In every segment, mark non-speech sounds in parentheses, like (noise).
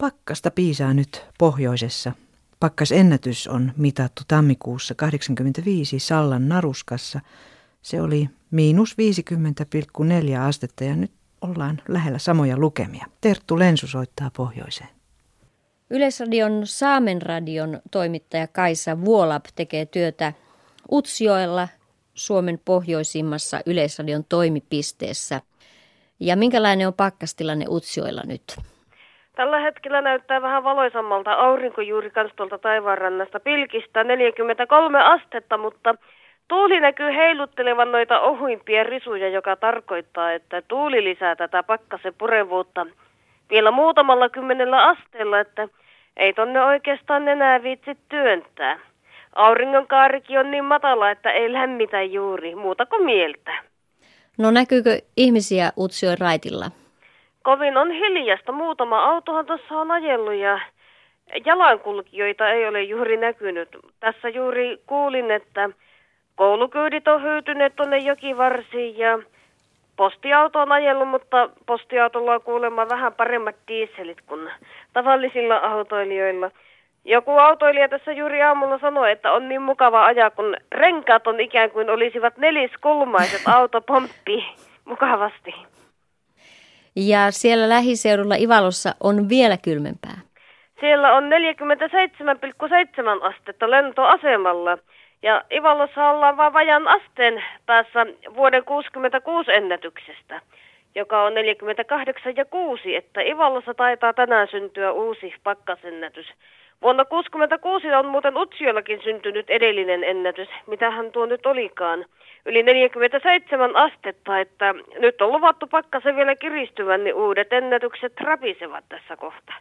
Pakkasta piisaa nyt pohjoisessa. Pakkasennätys on mitattu tammikuussa 85 Sallan naruskassa. Se oli miinus 50,4 astetta ja nyt ollaan lähellä samoja lukemia. Terttu Lensu soittaa pohjoiseen. Yleisradion Saamen radion toimittaja Kaisa Vuolap tekee työtä Utsjoella Suomen pohjoisimmassa Yleisradion toimipisteessä. Ja minkälainen on pakkastilanne Utsjoella nyt? Tällä hetkellä näyttää vähän valoisammalta aurinko juuri kans tuolta taivaanrannasta pilkistä 43 astetta, mutta tuuli näkyy heiluttelevan noita ohuimpia risuja, joka tarkoittaa, että tuuli lisää tätä pakkasen purevuutta vielä muutamalla kymmenellä asteella, että ei tonne oikeastaan enää viitsi työntää. Auringon kaarikin on niin matala, että ei lämmitä juuri, muuta kuin mieltä. No näkyykö ihmisiä Utsioen raitilla? Kovin on hiljasta. Muutama autohan tuossa on ajellut ja jalankulkijoita ei ole juuri näkynyt. Tässä juuri kuulin, että koulukyydit on hyytyneet tuonne jokivarsiin ja postiauto on ajellut, mutta postiautolla on kuulemma vähän paremmat dieselit kuin tavallisilla autoilijoilla. Joku autoilija tässä juuri aamulla sanoi, että on niin mukava ajaa, kun renkaat on ikään kuin olisivat neliskulmaiset (laughs) autopomppi mukavasti. Ja siellä lähiseudulla Ivalossa on vielä kylmempää. Siellä on 47,7 astetta lentoasemalla. Ja Ivalossa ollaan vain vajan asteen päässä vuoden 66 ennätyksestä, joka on 48,6, että Ivalossa taitaa tänään syntyä uusi pakkasennätys. Vuonna 1966 on muuten Utsjoellakin syntynyt edellinen ennätys, mitähän tuo nyt olikaan. Yli 47 astetta, että nyt on luvattu pakkasen vielä kiristyvän, niin uudet ennätykset rapisevat tässä kohtaa.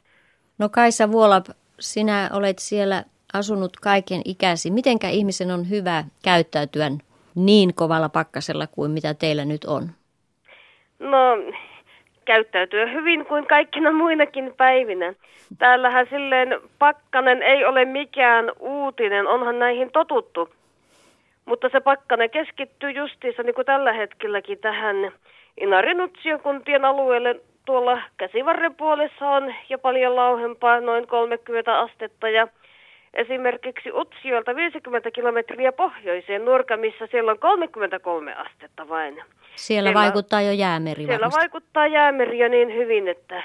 No Kaisa Vuolap, sinä olet siellä asunut kaiken ikäsi. Mitenkä ihmisen on hyvä käyttäytyä niin kovalla pakkasella kuin mitä teillä nyt on? No käyttäytyä hyvin kuin kaikkina muinakin päivinä. Täällähän silleen pakkanen ei ole mikään uutinen, onhan näihin totuttu. Mutta se pakkanen keskittyy justiinsa niin kuin tällä hetkelläkin tähän Inarinutsiokuntien alueelle. Tuolla käsivarren puolessa on jo paljon lauhempaa, noin 30 astetta ja esimerkiksi Utsiolta 50 kilometriä pohjoiseen Nurka, missä siellä on 33 astetta vain. Siellä, siellä vaikuttaa jo jäämeri Siellä varmasti. vaikuttaa jäämeri jo niin hyvin, että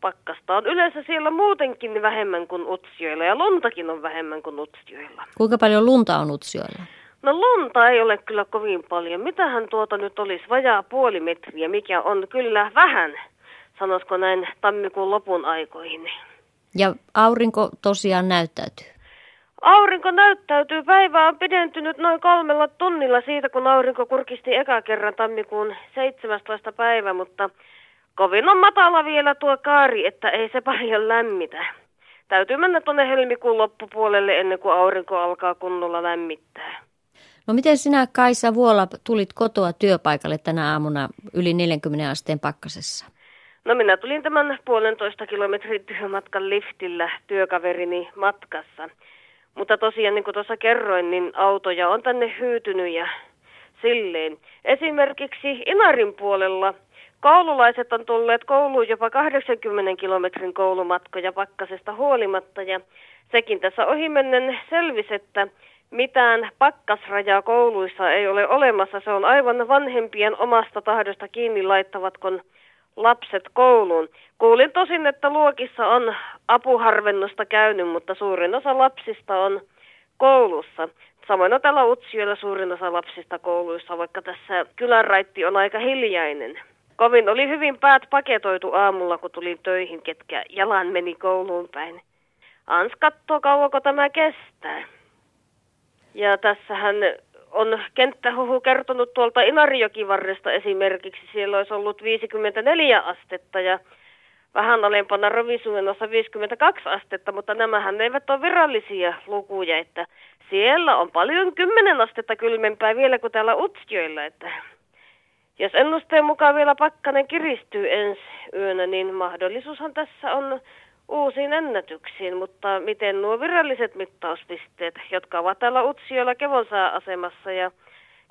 pakkasta on yleensä siellä muutenkin vähemmän kuin Utsioilla ja luntakin on vähemmän kuin Utsioilla. Kuinka paljon lunta on Utsioilla? No lunta ei ole kyllä kovin paljon. Mitähän tuota nyt olisi? Vajaa puoli metriä, mikä on kyllä vähän, sanoisiko näin tammikuun lopun aikoihin. Ja aurinko tosiaan näyttäytyy? Aurinko näyttäytyy. Päivä on pidentynyt noin kolmella tunnilla siitä, kun aurinko kurkisti eka kerran tammikuun 17. päivä, mutta kovin on matala vielä tuo kaari, että ei se paljon lämmitä. Täytyy mennä tuonne helmikuun loppupuolelle ennen kuin aurinko alkaa kunnolla lämmittää. No miten sinä Kaisa Vuola tulit kotoa työpaikalle tänä aamuna yli 40 asteen pakkasessa? No minä tulin tämän puolentoista kilometrin työmatkan liftillä työkaverini matkassa. Mutta tosiaan niin kuin tuossa kerroin, niin autoja on tänne hyytynyt ja silleen. Esimerkiksi Inarin puolella koululaiset on tulleet kouluun jopa 80 kilometrin koulumatkoja pakkasesta huolimatta ja sekin tässä ohimennen selvisi, että mitään pakkasrajaa kouluissa ei ole olemassa. Se on aivan vanhempien omasta tahdosta kiinni laittavat, kun lapset kouluun. Kuulin tosin, että luokissa on apuharvennusta käynyt, mutta suurin osa lapsista on koulussa. Samoin on täällä Utsjoella suurin osa lapsista kouluissa, vaikka tässä kylänraitti on aika hiljainen. Kovin oli hyvin päät paketoitu aamulla, kun tulin töihin, ketkä jalan meni kouluun päin. Ans katsoo, kauanko tämä kestää. Ja tässähän on kenttähuhu kertonut tuolta Inarijokivarresta esimerkiksi. Siellä olisi ollut 54 astetta ja vähän alempana Rovisuenossa 52 astetta, mutta nämähän eivät ole virallisia lukuja, että siellä on paljon 10 astetta kylmempää vielä kuin täällä Utsjoilla, että jos ennusteen mukaan vielä pakkanen kiristyy ensi yönä, niin mahdollisuushan tässä on uusiin ennätyksiin, mutta miten nuo viralliset mittauspisteet, jotka ovat täällä Utsiolla Kevonsaa-asemassa ja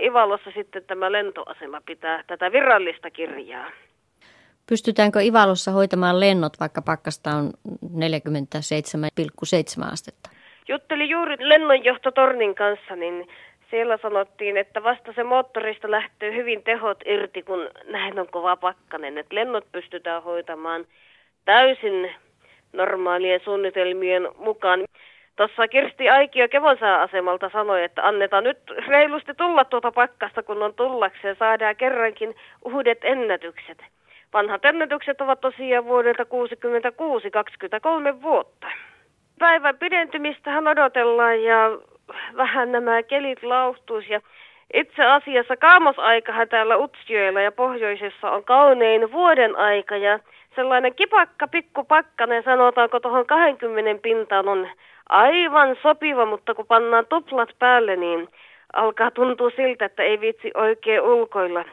Ivalossa sitten tämä lentoasema pitää tätä virallista kirjaa. Pystytäänkö Ivalossa hoitamaan lennot, vaikka pakkasta on 47,7 astetta? Juttelin juuri lennonjohtotornin kanssa, niin siellä sanottiin, että vasta se moottorista lähtee hyvin tehot irti, kun näin on kova pakkanen. Että lennot pystytään hoitamaan täysin normaalien suunnitelmien mukaan. Tuossa Kirsti Aikio Kevonsää-asemalta sanoi, että annetaan nyt reilusti tulla tuota pakkasta, kun on tullakseen. Saadaan kerrankin uudet ennätykset. Vanhat ennätykset ovat tosiaan vuodelta 66, 23 vuotta. Päivän pidentymistähän odotellaan ja vähän nämä kelit lauhtuus ja itse asiassa kaamosaikahan täällä Utsjoella ja pohjoisessa on kaunein vuoden aika ja sellainen kipakka pikkupakkanen sanotaanko tuohon 20 pintaan on aivan sopiva, mutta kun pannaan tuplat päälle, niin alkaa tuntua siltä, että ei vitsi oikein ulkoilla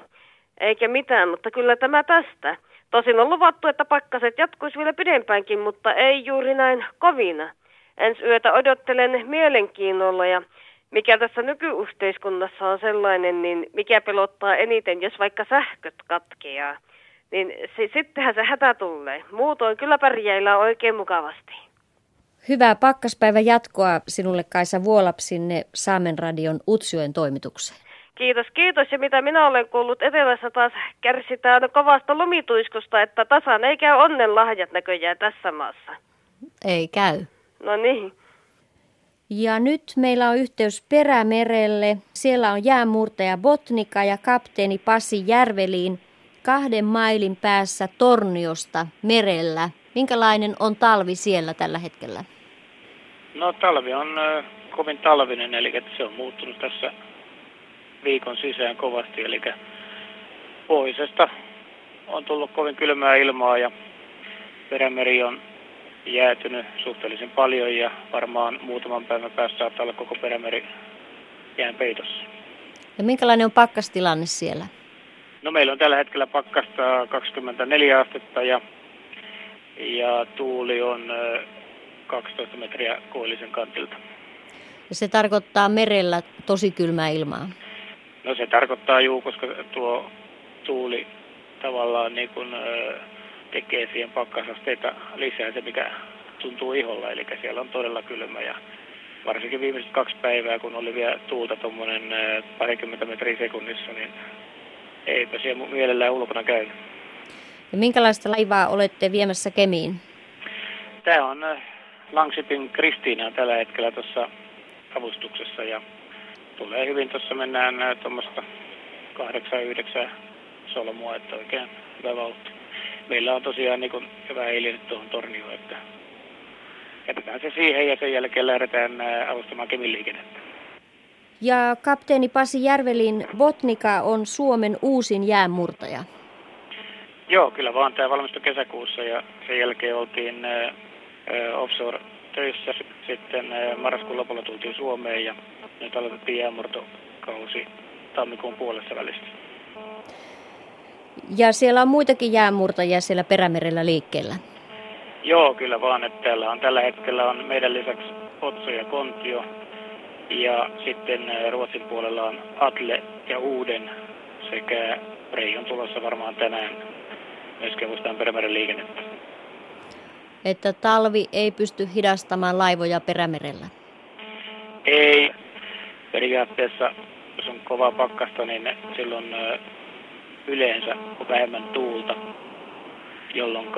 eikä mitään, mutta kyllä tämä tästä. Tosin on luvattu, että pakkaset jatkuisi vielä pidempäänkin, mutta ei juuri näin kovina. Ensi yötä odottelen mielenkiinnolla ja mikä tässä nykyyhteiskunnassa on sellainen, niin mikä pelottaa eniten, jos vaikka sähköt katkeaa, niin si- sittenhän se hätä tulee. Muutoin kyllä pärjäillään oikein mukavasti. Hyvää pakkaspäivän jatkoa sinulle Kaisa Vuolap sinne Saamen radion Utsjoen toimitukseen. Kiitos, kiitos. Ja mitä minä olen kuullut, etelässä taas kärsitään kovasta lumituiskusta, että tasan ei käy onnen lahjat näköjään tässä maassa. Ei käy. No niin. Ja nyt meillä on yhteys Perämerelle. Siellä on jäänmurtaja Botnika ja kapteeni Pasi Järveliin kahden mailin päässä Torniosta merellä. Minkälainen on talvi siellä tällä hetkellä? No talvi on ö, kovin talvinen, eli se on muuttunut tässä viikon sisään kovasti. Eli pohjoisesta on tullut kovin kylmää ilmaa ja perämeri on jäätynyt suhteellisen paljon ja varmaan muutaman päivän päästä saattaa olla koko perämeri jään peitossa. Ja minkälainen on pakkastilanne siellä? No meillä on tällä hetkellä pakkasta 24 astetta ja, ja tuuli on ö, 12 metriä koillisen kantilta. Ja se tarkoittaa merellä tosi kylmää ilmaa. No se tarkoittaa juu, koska tuo tuuli tavallaan niin kuin, tekee siihen pakkasasteita lisää se, mikä tuntuu iholla. Eli siellä on todella kylmä ja varsinkin viimeiset kaksi päivää, kun oli vielä tuulta tuommoinen parikymmentä metriä sekunnissa, niin eipä siellä mielellään ulkona käy. Ja minkälaista laivaa olette viemässä Kemiin? Tämä on ö, Langsipin Kristiina tällä hetkellä tuossa avustuksessa ja tulee hyvin. Tuossa mennään tuommoista 8-9 solmua, että oikein hyvä vauhti. Meillä on tosiaan niin kuin hyvä eilinen tuohon tornioon, että jätetään se siihen ja sen jälkeen lähdetään ää, avustamaan Kemin liikennettä. Ja kapteeni Pasi Järvelin Botnika on Suomen uusin jäänmurtaja. Joo, kyllä vaan. Tämä valmistui kesäkuussa ja sen jälkeen oltiin ää, offshore töissä. Sitten ää, marraskuun lopulla tultiin Suomeen ja nyt aloitettiin jäänmurtokausi tammikuun puolessa välistä. Ja siellä on muitakin jäänmurtajia siellä Perämerellä liikkeellä. Joo, kyllä vaan, että täällä on tällä hetkellä on meidän lisäksi Otso ja Kontio. Ja sitten ää, Ruotsin puolella on Atle ja Uuden sekä Rei on tulossa varmaan tänään myös kevustaan Perämeren liikennettä. Että talvi ei pysty hidastamaan laivoja Perämerellä. Ei. Periaatteessa, jos on kova pakkasta, niin silloin ää, yleensä on vähemmän tuulta, jolloin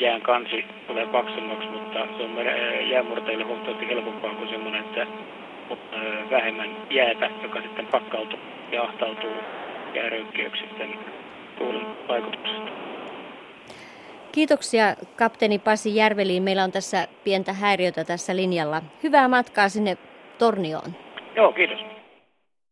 jään kansi tulee paksummaksi, mutta se on jäänmurtajille huomattavasti helpompaa kuin semmoinen, että vähemmän jäätä, joka sitten pakkautuu ja ahtautuu jääröykkiöksi sitten tuulen vaikutuksesta. Kiitoksia kapteeni Pasi Järveliin. Meillä on tässä pientä häiriötä tässä linjalla. Hyvää matkaa sinne Tornioon. Joo, kiitos.